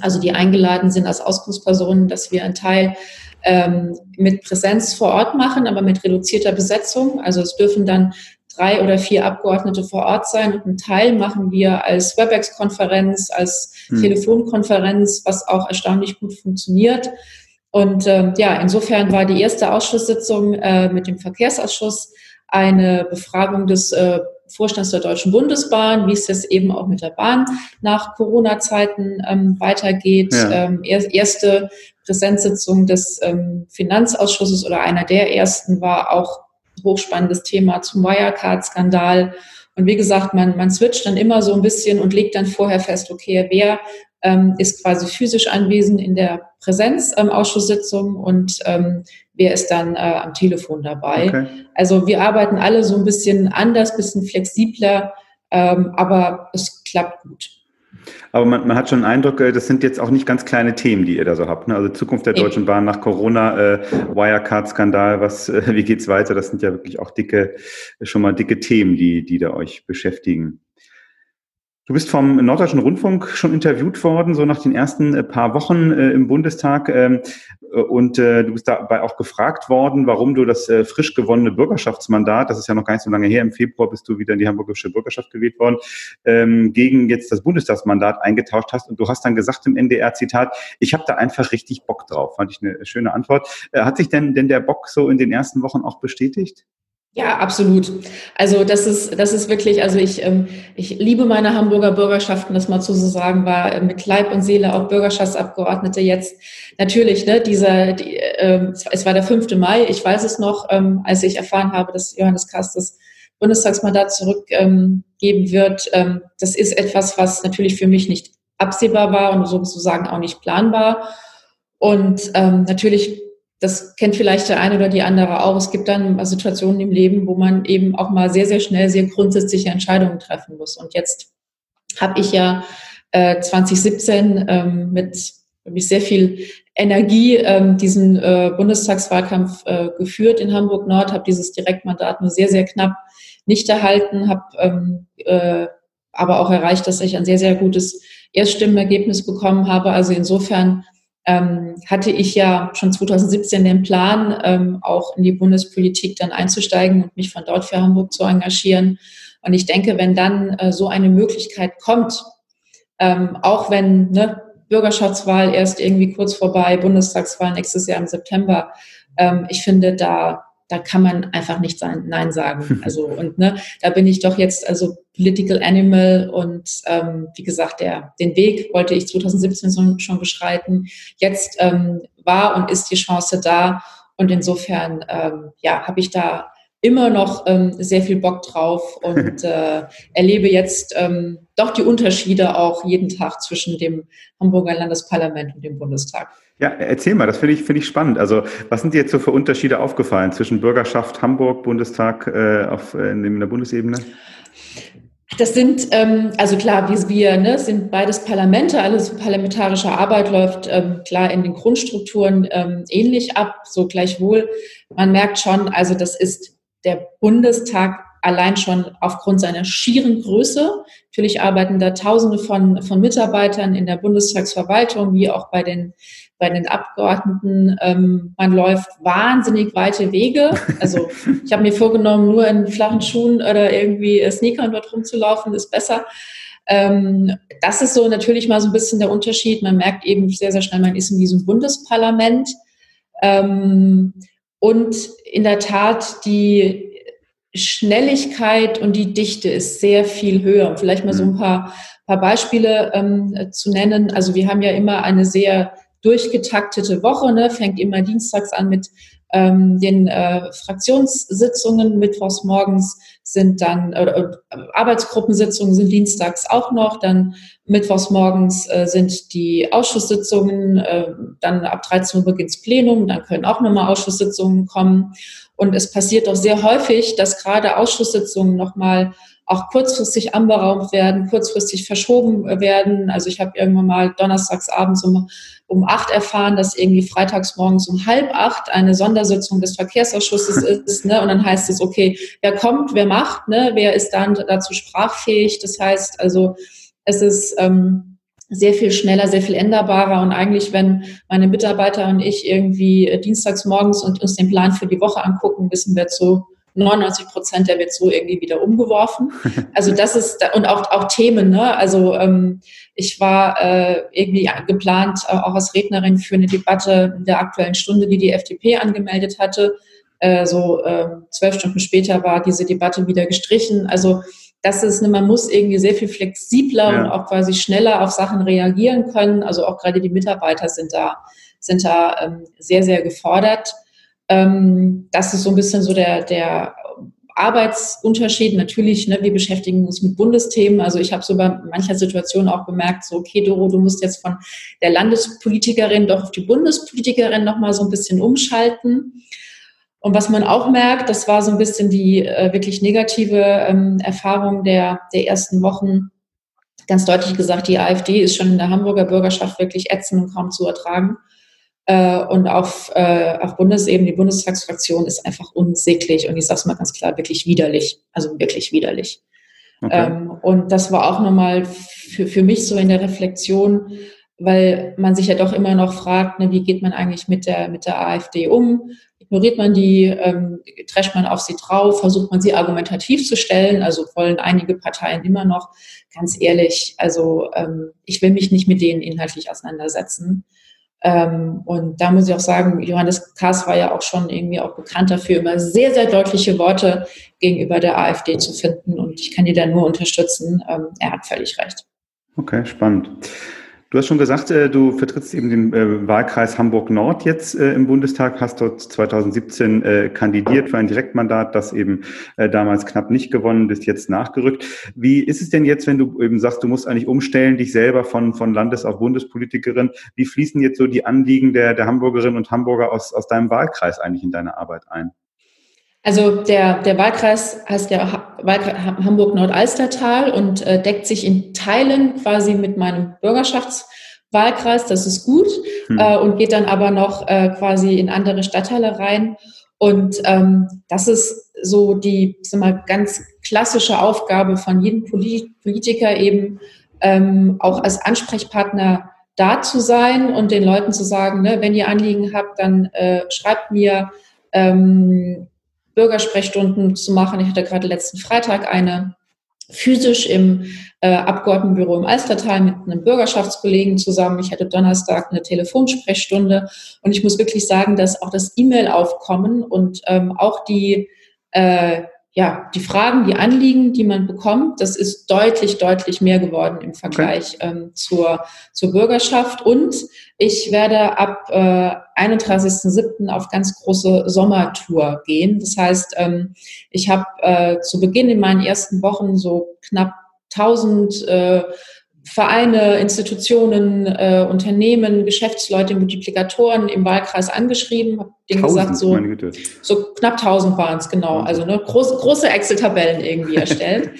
also die eingeladen sind als Auskunftspersonen, dass wir einen Teil ähm, mit Präsenz vor Ort machen, aber mit reduzierter Besetzung. Also es dürfen dann drei oder vier Abgeordnete vor Ort sein und einen Teil machen wir als WebEx-Konferenz, als hm. Telefonkonferenz, was auch erstaunlich gut funktioniert. Und äh, ja, insofern war die erste Ausschusssitzung äh, mit dem Verkehrsausschuss eine Befragung des äh, Vorstands der Deutschen Bundesbahn, wie es jetzt eben auch mit der Bahn nach Corona-Zeiten ähm, weitergeht. Ja. Ähm, er, erste Präsenzsitzung des ähm, Finanzausschusses oder einer der ersten war auch hochspannendes Thema zum Wirecard-Skandal. Und wie gesagt, man, man switcht dann immer so ein bisschen und legt dann vorher fest, okay, wer ähm, ist quasi physisch anwesend in der Präsenzausschusssitzung ähm, und ähm, wer ist dann äh, am Telefon dabei. Okay. Also wir arbeiten alle so ein bisschen anders, bisschen flexibler, ähm, aber es klappt gut. Aber man, man, hat schon den Eindruck, äh, das sind jetzt auch nicht ganz kleine Themen, die ihr da so habt. Ne? Also Zukunft der Deutschen Bahn nach Corona, äh, Wirecard-Skandal, was, äh, wie geht's weiter? Das sind ja wirklich auch dicke, schon mal dicke Themen, die, die da euch beschäftigen. Du bist vom Norddeutschen Rundfunk schon interviewt worden, so nach den ersten äh, paar Wochen äh, im Bundestag. Ähm, äh, und äh, du bist dabei auch gefragt worden, warum du das äh, frisch gewonnene Bürgerschaftsmandat, das ist ja noch gar nicht so lange her, im Februar bist du wieder in die hamburgische Bürgerschaft gewählt worden, ähm, gegen jetzt das Bundestagsmandat eingetauscht hast. Und du hast dann gesagt im NDR, Zitat, ich habe da einfach richtig Bock drauf. Fand ich eine schöne Antwort. Äh, hat sich denn, denn der Bock so in den ersten Wochen auch bestätigt? Ja, absolut. Also das ist, das ist wirklich, also ich, ähm, ich liebe meine Hamburger Bürgerschaften, das mal zu so sagen, war äh, mit Leib und Seele auch Bürgerschaftsabgeordnete jetzt. Natürlich, ne, dieser, die, äh, es war der 5. Mai, ich weiß es noch, ähm, als ich erfahren habe, dass Johannes Kast das Bundestagsmandat zurückgeben ähm, wird. Ähm, das ist etwas, was natürlich für mich nicht absehbar war und sozusagen auch nicht planbar. Und ähm, natürlich das kennt vielleicht der eine oder die andere auch. Es gibt dann Situationen im Leben, wo man eben auch mal sehr, sehr schnell sehr grundsätzliche Entscheidungen treffen muss. Und jetzt habe ich ja äh, 2017 ähm, mit mit sehr viel Energie ähm, diesen äh, Bundestagswahlkampf äh, geführt in Hamburg Nord, habe dieses Direktmandat nur sehr, sehr knapp nicht erhalten, habe ähm, äh, aber auch erreicht, dass ich ein sehr, sehr gutes Erststimmenergebnis bekommen habe. Also insofern ähm, hatte ich ja schon 2017 den Plan, ähm, auch in die Bundespolitik dann einzusteigen und mich von dort für Hamburg zu engagieren. Und ich denke, wenn dann äh, so eine Möglichkeit kommt, ähm, auch wenn ne, Bürgerschaftswahl erst irgendwie kurz vorbei, Bundestagswahl nächstes Jahr im September, ähm, ich finde, da da kann man einfach nicht sein, Nein sagen. Also und ne, da bin ich doch jetzt also Political Animal und ähm, wie gesagt, der den Weg wollte ich 2017 schon beschreiten. Jetzt ähm, war und ist die Chance da und insofern ähm, ja habe ich da immer noch ähm, sehr viel Bock drauf und äh, erlebe jetzt ähm, doch die Unterschiede auch jeden Tag zwischen dem Hamburger Landesparlament und dem Bundestag. Ja, erzähl mal, das finde ich, finde ich spannend. Also, was sind dir jetzt so für Unterschiede aufgefallen zwischen Bürgerschaft Hamburg, Bundestag äh, auf äh, in der Bundesebene? Das sind, ähm, also klar, wie wir, ne, sind beides Parlamente, alles parlamentarische Arbeit läuft ähm, klar in den Grundstrukturen ähm, ähnlich ab, so gleichwohl. Man merkt schon, also das ist der Bundestag allein schon aufgrund seiner schieren Größe. Natürlich arbeiten da Tausende von, von Mitarbeitern in der Bundestagsverwaltung, wie auch bei den, bei den Abgeordneten. Ähm, man läuft wahnsinnig weite Wege. Also ich habe mir vorgenommen, nur in flachen Schuhen oder irgendwie Sneakern dort rumzulaufen, ist besser. Ähm, das ist so natürlich mal so ein bisschen der Unterschied. Man merkt eben sehr, sehr schnell, man ist in diesem Bundesparlament. Ähm, und in der Tat, die Schnelligkeit und die Dichte ist sehr viel höher. Vielleicht mal so ein mhm. paar, paar Beispiele ähm, zu nennen. Also wir haben ja immer eine sehr durchgetaktete Woche, ne? fängt immer dienstags an mit ähm, den äh, Fraktionssitzungen, mittwochs morgens sind dann, äh, äh, Arbeitsgruppensitzungen sind dienstags auch noch, dann mittwochs morgens äh, sind die Ausschusssitzungen, äh, dann ab 13 Uhr beginnt Plenum, dann können auch nochmal Ausschusssitzungen kommen. Und es passiert doch sehr häufig, dass gerade Ausschusssitzungen nochmal auch kurzfristig anberaumt werden, kurzfristig verschoben werden. Also ich habe irgendwann mal donnerstags abends um, um acht erfahren, dass irgendwie freitags morgens um halb acht eine Sondersitzung des Verkehrsausschusses ist. Ne? Und dann heißt es, okay, wer kommt, wer macht, ne? wer ist dann dazu sprachfähig. Das heißt also, es ist ähm, sehr viel schneller, sehr viel änderbarer. Und eigentlich, wenn meine Mitarbeiter und ich irgendwie dienstags morgens und uns den Plan für die Woche angucken, wissen wir zu 99 Prozent, der wird so irgendwie wieder umgeworfen. Also das ist, und auch, auch Themen, ne? Also ähm, ich war äh, irgendwie geplant, äh, auch als Rednerin für eine Debatte der aktuellen Stunde, die die FDP angemeldet hatte. Äh, so äh, zwölf Stunden später war diese Debatte wieder gestrichen. Also das ist, ne, man muss irgendwie sehr viel flexibler ja. und auch quasi schneller auf Sachen reagieren können. Also auch gerade die Mitarbeiter sind da, sind da ähm, sehr, sehr gefordert. Ähm, das ist so ein bisschen so der, der Arbeitsunterschied. Natürlich, ne, wir beschäftigen uns mit Bundesthemen. Also ich habe so bei mancher Situation auch bemerkt, so, okay, Doro, du musst jetzt von der Landespolitikerin doch auf die Bundespolitikerin nochmal so ein bisschen umschalten. Und was man auch merkt, das war so ein bisschen die äh, wirklich negative ähm, Erfahrung der, der ersten Wochen. Ganz deutlich gesagt, die AfD ist schon in der Hamburger Bürgerschaft wirklich ätzend und kaum zu ertragen. Äh, und auf, äh, auf Bundesebene, die Bundestagsfraktion ist einfach unsäglich und ich sage es mal ganz klar, wirklich widerlich. Also wirklich widerlich. Okay. Ähm, und das war auch nochmal für, für mich so in der Reflexion, weil man sich ja doch immer noch fragt, ne, wie geht man eigentlich mit der, mit der AfD um? Ignoriert man die, ähm, trescht man auf sie drauf, versucht man sie argumentativ zu stellen? Also wollen einige Parteien immer noch, ganz ehrlich, also ähm, ich will mich nicht mit denen inhaltlich auseinandersetzen. Ähm, und da muss ich auch sagen, Johannes Kaas war ja auch schon irgendwie auch bekannt dafür, immer sehr, sehr deutliche Worte gegenüber der AfD zu finden. Und ich kann ihn da nur unterstützen. Ähm, er hat völlig recht. Okay, spannend. Du hast schon gesagt, äh, du vertrittst eben den äh, Wahlkreis Hamburg-Nord jetzt äh, im Bundestag, hast dort 2017 kandidiert für ein Direktmandat, das eben damals knapp nicht gewonnen, bist jetzt nachgerückt. Wie ist es denn jetzt, wenn du eben sagst, du musst eigentlich umstellen, dich selber von, von Landes- auf Bundespolitikerin? Wie fließen jetzt so die Anliegen der, der Hamburgerinnen und Hamburger aus, aus deinem Wahlkreis eigentlich in deine Arbeit ein? Also der, der Wahlkreis heißt ja Hamburg-Nordalstertal und äh, deckt sich in Teilen quasi mit meinem Bürgerschaftswahlkreis, das ist gut, hm. äh, und geht dann aber noch äh, quasi in andere Stadtteile rein. Und ähm, das ist so die sag mal, ganz klassische Aufgabe von jedem Politiker eben, ähm, auch als Ansprechpartner da zu sein und den Leuten zu sagen, ne, wenn ihr Anliegen habt, dann äh, schreibt mir, ähm, Bürgersprechstunden zu machen. Ich hatte gerade letzten Freitag eine physisch im äh, Abgeordnetenbüro im Alstertal mit einem Bürgerschaftskollegen zusammen. Ich hatte Donnerstag eine Telefonsprechstunde und ich muss wirklich sagen, dass auch das E-Mail-Aufkommen und ähm, auch die äh, ja, die Fragen, die Anliegen, die man bekommt, das ist deutlich, deutlich mehr geworden im Vergleich okay. ähm, zur, zur Bürgerschaft. Und ich werde ab äh, 31.07. auf ganz große Sommertour gehen. Das heißt, ähm, ich habe äh, zu Beginn in meinen ersten Wochen so knapp 1000 äh, Vereine, Institutionen, äh, Unternehmen, Geschäftsleute, Multiplikatoren im Wahlkreis angeschrieben, habe denen gesagt, so, so knapp 1000 waren es, genau. Also ne, große, große Excel-Tabellen irgendwie erstellt.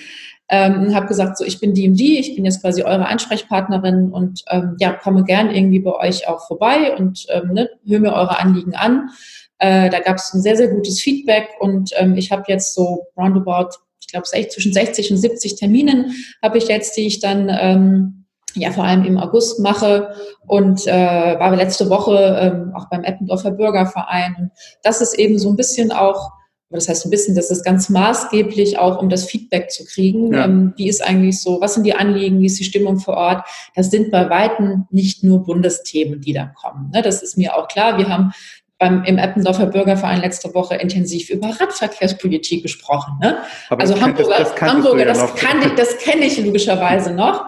ähm, habe gesagt, so ich bin die und die, ich bin jetzt quasi eure Ansprechpartnerin und ähm, ja, komme gern irgendwie bei euch auch vorbei und ähm, ne, höre mir eure Anliegen an. Äh, da gab es ein sehr, sehr gutes Feedback und ähm, ich habe jetzt so roundabout glaube, zwischen 60 und 70 Terminen habe ich jetzt, die ich dann ähm, ja vor allem im August mache und äh, war letzte Woche ähm, auch beim Eppendorfer Bürgerverein. Und das ist eben so ein bisschen auch, das heißt ein bisschen, das ist ganz maßgeblich auch, um das Feedback zu kriegen. Ja. Ähm, wie ist eigentlich so, was sind die Anliegen, wie ist die Stimmung vor Ort? Das sind bei Weitem nicht nur Bundesthemen, die da kommen. Ne? Das ist mir auch klar. Wir haben beim, im Eppendorfer Bürgerverein letzte Woche intensiv über Radverkehrspolitik gesprochen. Ne? also Hamburger, das, das, Hamburger, das, das kenne ich logischerweise noch.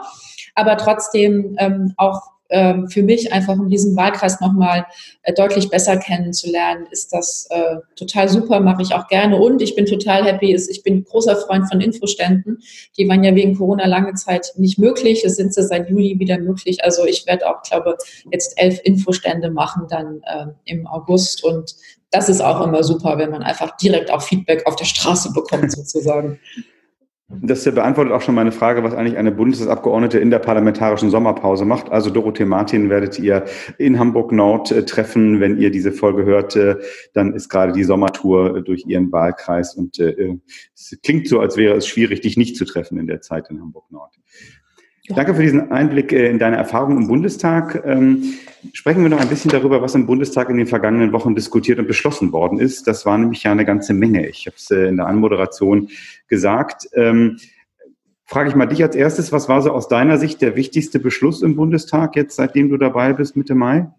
Aber trotzdem ähm, auch ähm, für mich einfach, um diesen Wahlkreis nochmal äh, deutlich besser kennenzulernen, ist das äh, total super, mache ich auch gerne. Und ich bin total happy, ist, ich bin großer Freund von Infoständen. Die waren ja wegen Corona lange Zeit nicht möglich. Es sind sie seit Juli wieder möglich. Also ich werde auch, glaube jetzt elf Infostände machen dann äh, im August. Und das ist auch immer super, wenn man einfach direkt auch Feedback auf der Straße bekommt, sozusagen. Das beantwortet auch schon meine Frage, was eigentlich eine Bundestagsabgeordnete in der parlamentarischen Sommerpause macht. Also Dorothee Martin werdet ihr in Hamburg Nord äh, treffen. Wenn ihr diese Folge hört, äh, dann ist gerade die Sommertour äh, durch ihren Wahlkreis und es klingt so, als wäre es schwierig, dich nicht zu treffen in der Zeit in Hamburg Nord. Danke für diesen Einblick in deine Erfahrung im Bundestag. Ähm, Sprechen wir noch ein bisschen darüber, was im Bundestag in den vergangenen Wochen diskutiert und beschlossen worden ist. Das war nämlich ja eine ganze Menge. Ich habe es äh, in der Anmoderation gesagt. Ähm, frage ich mal dich als erstes, was war so aus deiner Sicht der wichtigste Beschluss im Bundestag jetzt, seitdem du dabei bist, Mitte Mai?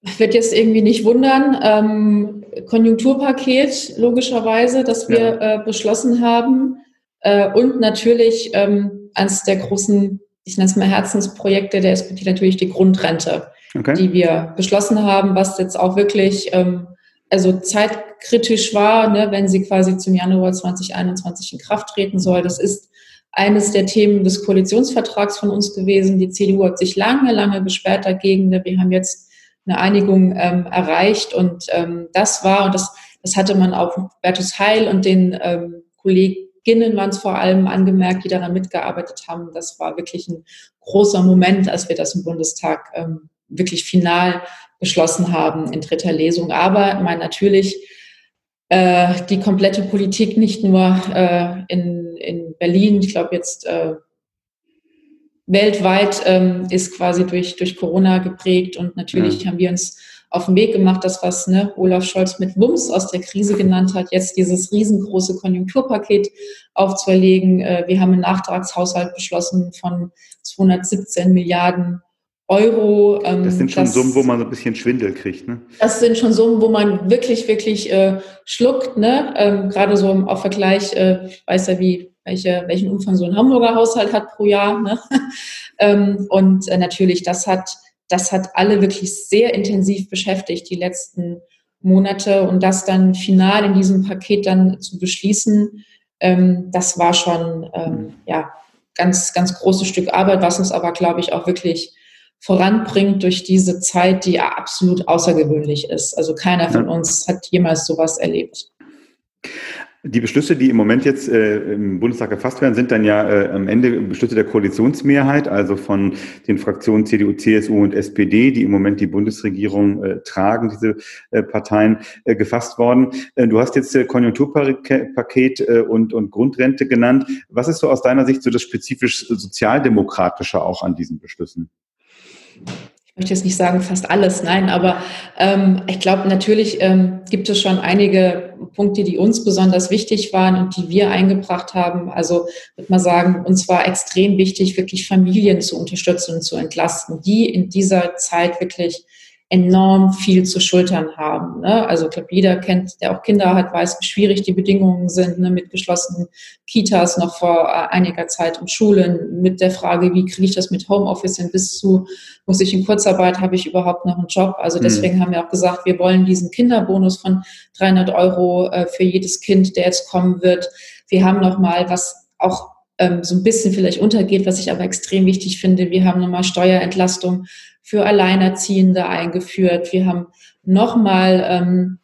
Ich werde jetzt irgendwie nicht wundern. Ähm, Konjunkturpaket, logischerweise, das wir ja. äh, beschlossen haben. Äh, und natürlich ähm, eines der großen, ich nenne es mal Herzensprojekte der SPD, natürlich die Grundrente, okay. die wir beschlossen haben, was jetzt auch wirklich ähm, also zeitkritisch war, ne, wenn sie quasi zum Januar 2021 in Kraft treten soll. Das ist eines der Themen des Koalitionsvertrags von uns gewesen. Die CDU hat sich lange, lange gesperrt dagegen. Ne. Wir haben jetzt eine Einigung ähm, erreicht. Und ähm, das war, und das, das hatte man auch Bertus Heil und den ähm, Kolleginnen waren es vor allem angemerkt, die daran mitgearbeitet haben. Das war wirklich ein großer Moment, als wir das im Bundestag ähm, wirklich final beschlossen haben in dritter Lesung. Aber man natürlich äh, die komplette Politik nicht nur äh, in, in Berlin, ich glaube jetzt äh, weltweit ähm, ist quasi durch, durch Corona geprägt und natürlich ja. haben wir uns auf den Weg gemacht, das, was ne, Olaf Scholz mit Wumms aus der Krise genannt hat, jetzt dieses riesengroße Konjunkturpaket aufzuerlegen. Äh, wir haben einen Nachtragshaushalt beschlossen von 217 Milliarden Euro. Ähm, das sind schon das, Summen, wo man so ein bisschen Schwindel kriegt, ne? Das sind schon Summen, wo man wirklich, wirklich äh, schluckt, ne? Ähm, Gerade so im auf Vergleich, äh, ich weiß ja, wie welche, welchen Umfang so ein Hamburger Haushalt hat pro Jahr. Ne? ähm, und äh, natürlich, das hat, das hat alle wirklich sehr intensiv beschäftigt die letzten Monate und das dann final in diesem Paket dann zu beschließen, ähm, das war schon ähm, ja ganz ganz großes Stück Arbeit, was uns aber glaube ich auch wirklich voranbringt durch diese Zeit, die absolut außergewöhnlich ist. Also keiner von uns hat jemals sowas erlebt. Die Beschlüsse, die im Moment jetzt äh, im Bundestag gefasst werden, sind dann ja äh, am Ende Beschlüsse der Koalitionsmehrheit, also von den Fraktionen CDU, CSU und SPD, die im Moment die Bundesregierung äh, tragen, diese äh, Parteien, äh, gefasst worden. Äh, du hast jetzt Konjunkturpaket und, und Grundrente genannt. Was ist so aus deiner Sicht so das spezifisch sozialdemokratische auch an diesen Beschlüssen? Möchte jetzt nicht sagen fast alles, nein, aber ähm, ich glaube, natürlich ähm, gibt es schon einige Punkte, die uns besonders wichtig waren und die wir eingebracht haben. Also würde man sagen, uns war extrem wichtig, wirklich Familien zu unterstützen und zu entlasten, die in dieser Zeit wirklich enorm viel zu schultern haben. Ne? Also ich glaube, jeder kennt, der auch Kinder hat, weiß, wie schwierig die Bedingungen sind ne? mit geschlossenen Kitas noch vor äh, einiger Zeit und Schulen, mit der Frage, wie kriege ich das mit Homeoffice hin, bis zu, muss ich in Kurzarbeit, habe ich überhaupt noch einen Job? Also hm. deswegen mhm. haben wir auch gesagt, wir wollen diesen Kinderbonus von 300 Euro äh, für jedes Kind, der jetzt kommen wird. Wir haben noch mal was auch ähm, so ein bisschen vielleicht untergeht, was ich aber extrem wichtig finde. Wir haben nochmal Steuerentlastung für Alleinerziehende eingeführt. Wir haben nochmal ähm,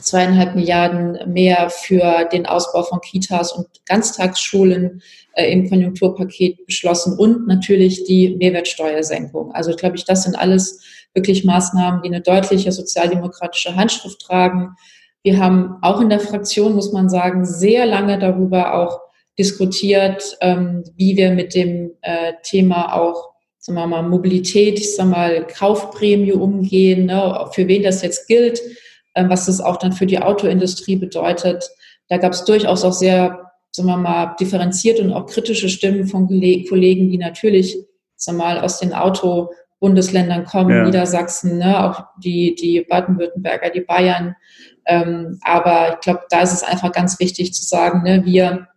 zweieinhalb Milliarden mehr für den Ausbau von Kitas und Ganztagsschulen äh, im Konjunkturpaket beschlossen und natürlich die Mehrwertsteuersenkung. Also glaube ich, das sind alles wirklich Maßnahmen, die eine deutliche sozialdemokratische Handschrift tragen. Wir haben auch in der Fraktion, muss man sagen, sehr lange darüber auch diskutiert, ähm, wie wir mit dem äh, Thema auch sagen wir mal, Mobilität, ich sag mal, Kaufprämie umgehen, ne, für wen das jetzt gilt, äh, was das auch dann für die Autoindustrie bedeutet. Da gab es durchaus auch sehr, sagen wir mal, differenzierte und auch kritische Stimmen von Kollegen, die natürlich, sagen wir mal, aus den Auto Bundesländern kommen, ja. Niedersachsen, ne, auch die, die Baden-Württemberger, die Bayern. Ähm, aber ich glaube, da ist es einfach ganz wichtig zu sagen, ne, wir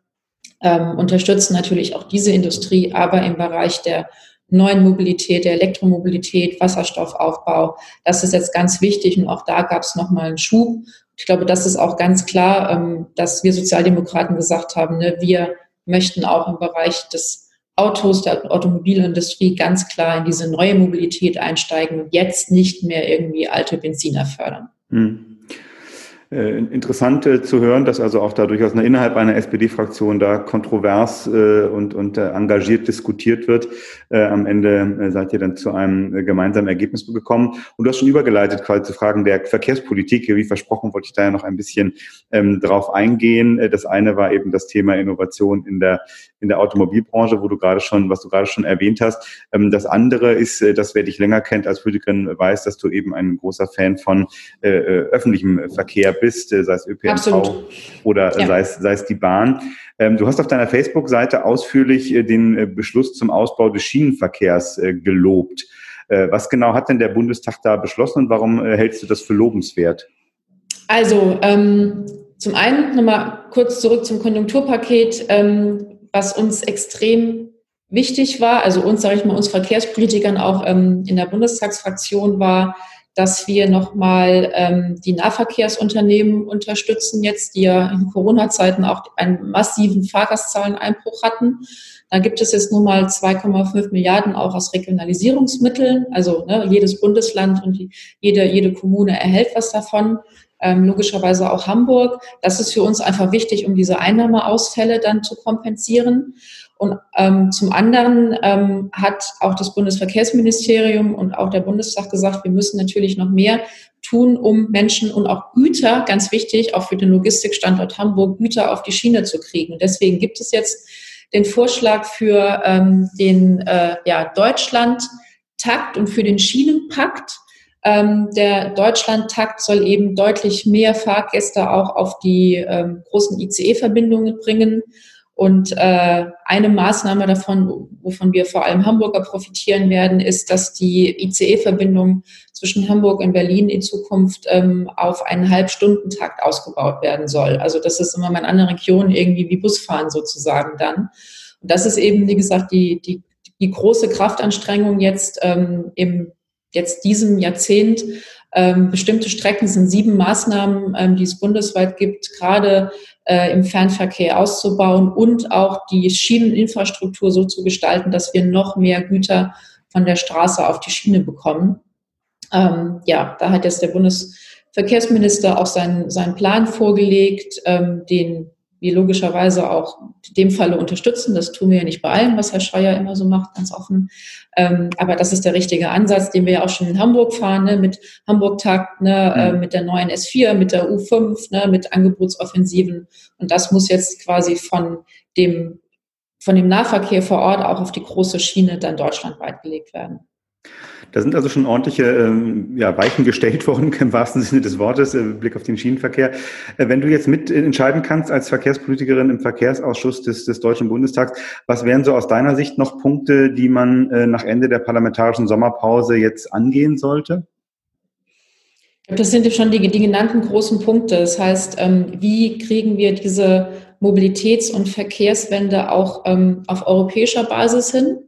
ähm, unterstützen natürlich auch diese Industrie, aber im Bereich der neuen Mobilität, der Elektromobilität, Wasserstoffaufbau, das ist jetzt ganz wichtig und auch da gab es nochmal einen Schub. Ich glaube, das ist auch ganz klar, ähm, dass wir Sozialdemokraten gesagt haben, ne, wir möchten auch im Bereich des Autos, der Automobilindustrie ganz klar in diese neue Mobilität einsteigen und jetzt nicht mehr irgendwie alte Benziner fördern. Hm. Äh, interessant zu hören, dass also auch da durchaus innerhalb einer SPD-Fraktion da kontrovers äh, und, und äh, engagiert diskutiert wird. Am Ende seid ihr dann zu einem gemeinsamen Ergebnis gekommen. Und du hast schon übergeleitet quasi zu Fragen der Verkehrspolitik. Wie versprochen, wollte ich da ja noch ein bisschen ähm, drauf eingehen. Das eine war eben das Thema Innovation in der in der Automobilbranche, wo du gerade schon, was du gerade schon erwähnt hast. Ähm, das andere ist, äh, dass wer dich länger kennt als Politikerin, weiß, dass du eben ein großer Fan von äh, äh öffentlichem Verkehr bist, äh, sei es ÖPNV Absolut. oder ja. sei, es, sei es die Bahn. Ähm, du hast auf deiner Facebook-Seite ausführlich den Beschluss zum Ausbau des Schienenverkehrs gelobt. was genau hat denn der Bundestag da beschlossen und warum hältst du das für lobenswert? Also ähm, zum einen nochmal kurz zurück zum Konjunkturpaket, ähm, was uns extrem wichtig war, also uns, sage ich mal, uns Verkehrspolitikern auch ähm, in der Bundestagsfraktion war, dass wir nochmal ähm, die Nahverkehrsunternehmen unterstützen jetzt, die ja in Corona-Zeiten auch einen massiven Fahrgastzahleneinbruch hatten. Da gibt es jetzt nun mal 2,5 Milliarden auch aus Regionalisierungsmitteln. Also ne, jedes Bundesland und die, jede, jede Kommune erhält was davon ähm, logischerweise auch Hamburg. Das ist für uns einfach wichtig, um diese Einnahmeausfälle dann zu kompensieren. Und ähm, zum anderen ähm, hat auch das Bundesverkehrsministerium und auch der Bundestag gesagt, wir müssen natürlich noch mehr tun, um Menschen und auch Güter, ganz wichtig, auch für den Logistikstandort Hamburg, Güter auf die Schiene zu kriegen. Deswegen gibt es jetzt den Vorschlag für ähm, den äh, ja, Deutschland-Takt und für den Schienenpakt. Ähm, der Deutschlandtakt soll eben deutlich mehr Fahrgäste auch auf die ähm, großen ICE-Verbindungen bringen. Und äh, eine Maßnahme davon, wovon wir vor allem Hamburger profitieren werden, ist, dass die ICE-Verbindung zwischen Hamburg und Berlin in Zukunft ähm, auf einen Halbstundentakt ausgebaut werden soll. Also das ist immer in anderen Regionen irgendwie wie Busfahren sozusagen dann. Und das ist eben, wie gesagt, die, die, die große Kraftanstrengung jetzt ähm, im jetzt diesem Jahrzehnt. Ähm, bestimmte Strecken sind sieben Maßnahmen, ähm, die es bundesweit gibt, gerade äh, im Fernverkehr auszubauen und auch die Schieneninfrastruktur so zu gestalten, dass wir noch mehr Güter von der Straße auf die Schiene bekommen. Ähm, ja, da hat jetzt der Bundesverkehrsminister auch seinen, seinen Plan vorgelegt, ähm, den wir logischerweise auch in dem Falle unterstützen. Das tun wir ja nicht bei allem, was Herr Schreier immer so macht, ganz offen. Ähm, aber das ist der richtige Ansatz, den wir ja auch schon in Hamburg fahren, ne, mit Hamburg-Takt, ne, mhm. äh, mit der neuen S4, mit der U5, ne, mit Angebotsoffensiven. Und das muss jetzt quasi von dem, von dem Nahverkehr vor Ort auch auf die große Schiene dann deutschlandweit gelegt werden. Da sind also schon ordentliche ähm, ja, Weichen gestellt worden, im wahrsten Sinne des Wortes, äh, Blick auf den Schienenverkehr. Äh, wenn du jetzt mit entscheiden kannst als Verkehrspolitikerin im Verkehrsausschuss des, des Deutschen Bundestags, was wären so aus deiner Sicht noch Punkte, die man äh, nach Ende der parlamentarischen Sommerpause jetzt angehen sollte? Das sind schon die, die genannten großen Punkte. Das heißt, ähm, wie kriegen wir diese Mobilitäts- und Verkehrswende auch ähm, auf europäischer Basis hin?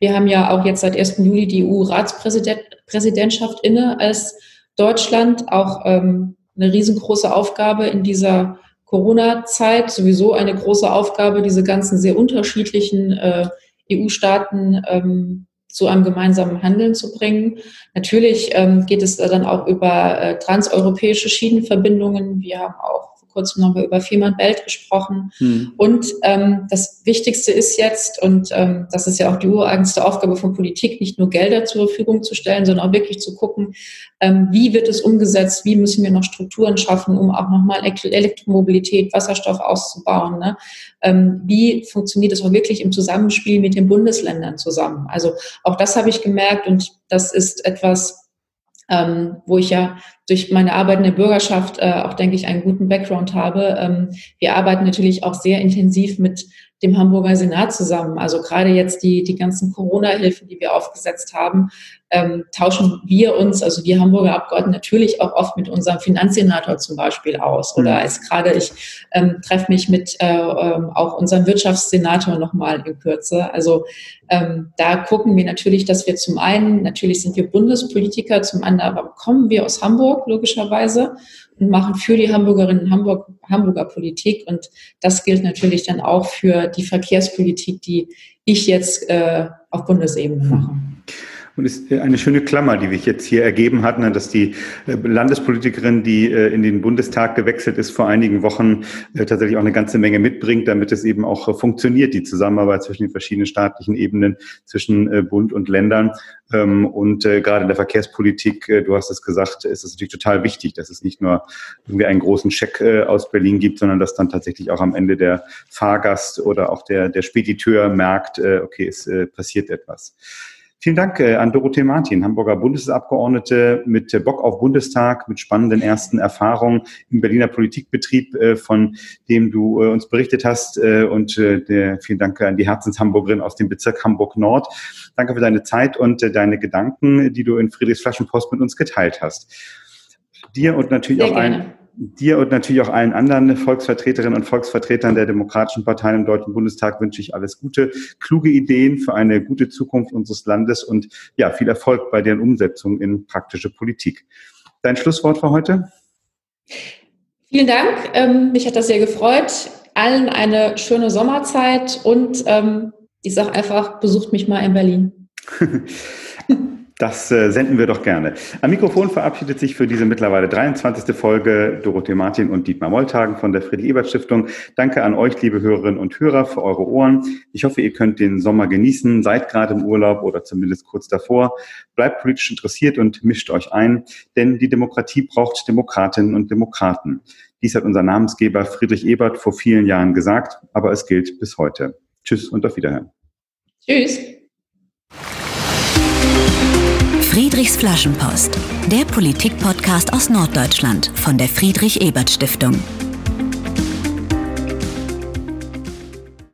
Wir haben ja auch jetzt seit 1. Juli die EU-Ratspräsidentschaft inne als Deutschland, auch ähm, eine riesengroße Aufgabe in dieser Corona-Zeit, sowieso eine große Aufgabe, diese ganzen sehr unterschiedlichen äh, EU-Staaten ähm, zu einem gemeinsamen Handeln zu bringen. Natürlich ähm, geht es dann auch über äh, transeuropäische Schienenverbindungen. Wir haben auch kurzem nochmal über Fehmarn-Belt gesprochen. Hm. Und ähm, das Wichtigste ist jetzt, und ähm, das ist ja auch die ureigenste Aufgabe von Politik, nicht nur Gelder zur Verfügung zu stellen, sondern auch wirklich zu gucken, ähm, wie wird es umgesetzt, wie müssen wir noch Strukturen schaffen, um auch nochmal Elektromobilität, Wasserstoff auszubauen. Ne? Ähm, wie funktioniert es auch wirklich im Zusammenspiel mit den Bundesländern zusammen? Also auch das habe ich gemerkt und das ist etwas, ähm, wo ich ja durch meine Arbeit in der Bürgerschaft äh, auch, denke ich, einen guten Background habe. Ähm, wir arbeiten natürlich auch sehr intensiv mit dem Hamburger Senat zusammen. Also gerade jetzt die, die ganzen Corona-Hilfen, die wir aufgesetzt haben, ähm, tauschen wir uns, also wir Hamburger Abgeordneten, natürlich auch oft mit unserem Finanzsenator zum Beispiel aus. Oder mhm. als gerade ich ähm, treffe mich mit äh, ähm, auch unserem Wirtschaftssenator nochmal in Kürze. Also ähm, da gucken wir natürlich, dass wir zum einen, natürlich sind wir Bundespolitiker, zum anderen aber kommen wir aus Hamburg logischerweise und machen für die Hamburgerinnen und Hamburg, Hamburger Politik. Und das gilt natürlich dann auch für die Verkehrspolitik, die ich jetzt äh, auf Bundesebene mache. Und ist eine schöne Klammer, die sich jetzt hier ergeben hat, ne, dass die äh, Landespolitikerin, die äh, in den Bundestag gewechselt ist vor einigen Wochen, äh, tatsächlich auch eine ganze Menge mitbringt, damit es eben auch funktioniert, die Zusammenarbeit zwischen den verschiedenen staatlichen Ebenen, zwischen Bund und Ländern. Ähm, und gerade in der Verkehrspolitik, du hast es gesagt, ist es natürlich total wichtig, dass es nicht nur irgendwie einen großen Scheck aus Berlin gibt, sondern dass dann tatsächlich auch am Ende der Fahrgast oder auch der, der Spediteur merkt, okay, es passiert etwas. Vielen Dank äh, an Dorothee Martin, Hamburger Bundesabgeordnete mit äh, Bock auf Bundestag, mit spannenden ersten Erfahrungen im Berliner Politikbetrieb, äh, von dem du uns berichtet hast. Und vielen Dank an die Herzenshamburgerin aus dem Bezirk Hamburg Nord. Danke für deine Zeit und deine Gedanken, die du in Friedrichs Flaschenpost mit uns geteilt hast. Dir und natürlich Sehr auch allen dir und natürlich auch allen anderen Volksvertreterinnen und Volksvertretern der demokratischen Parteien im Deutschen Bundestag wünsche ich alles Gute, kluge Ideen für eine gute Zukunft unseres Landes und ja, viel Erfolg bei deren Umsetzung in praktische Politik. Dein Schlusswort für heute? Vielen Dank. Ähm, mich hat das sehr gefreut. Allen eine schöne Sommerzeit und ähm, ich sage einfach, besucht mich mal in Berlin. Das äh, senden wir doch gerne. Am Mikrofon verabschiedet sich für diese mittlerweile 23. Folge Dorothee Martin und Dietmar Molltagen von der Friedrich-Ebert-Stiftung. Danke an euch, liebe Hörerinnen und Hörer, für eure Ohren. Ich hoffe, ihr könnt den Sommer genießen, seid gerade im Urlaub oder zumindest kurz davor. Bleibt politisch interessiert und mischt euch ein, denn die Demokratie braucht Demokratinnen und Demokraten. Dies hat unser Namensgeber Friedrich Ebert vor vielen Jahren gesagt, aber es gilt bis heute. Tschüss und auf Wiederhören. Tschüss. Friedrichs Flaschenpost, der Politik-Podcast aus Norddeutschland von der Friedrich-Ebert-Stiftung.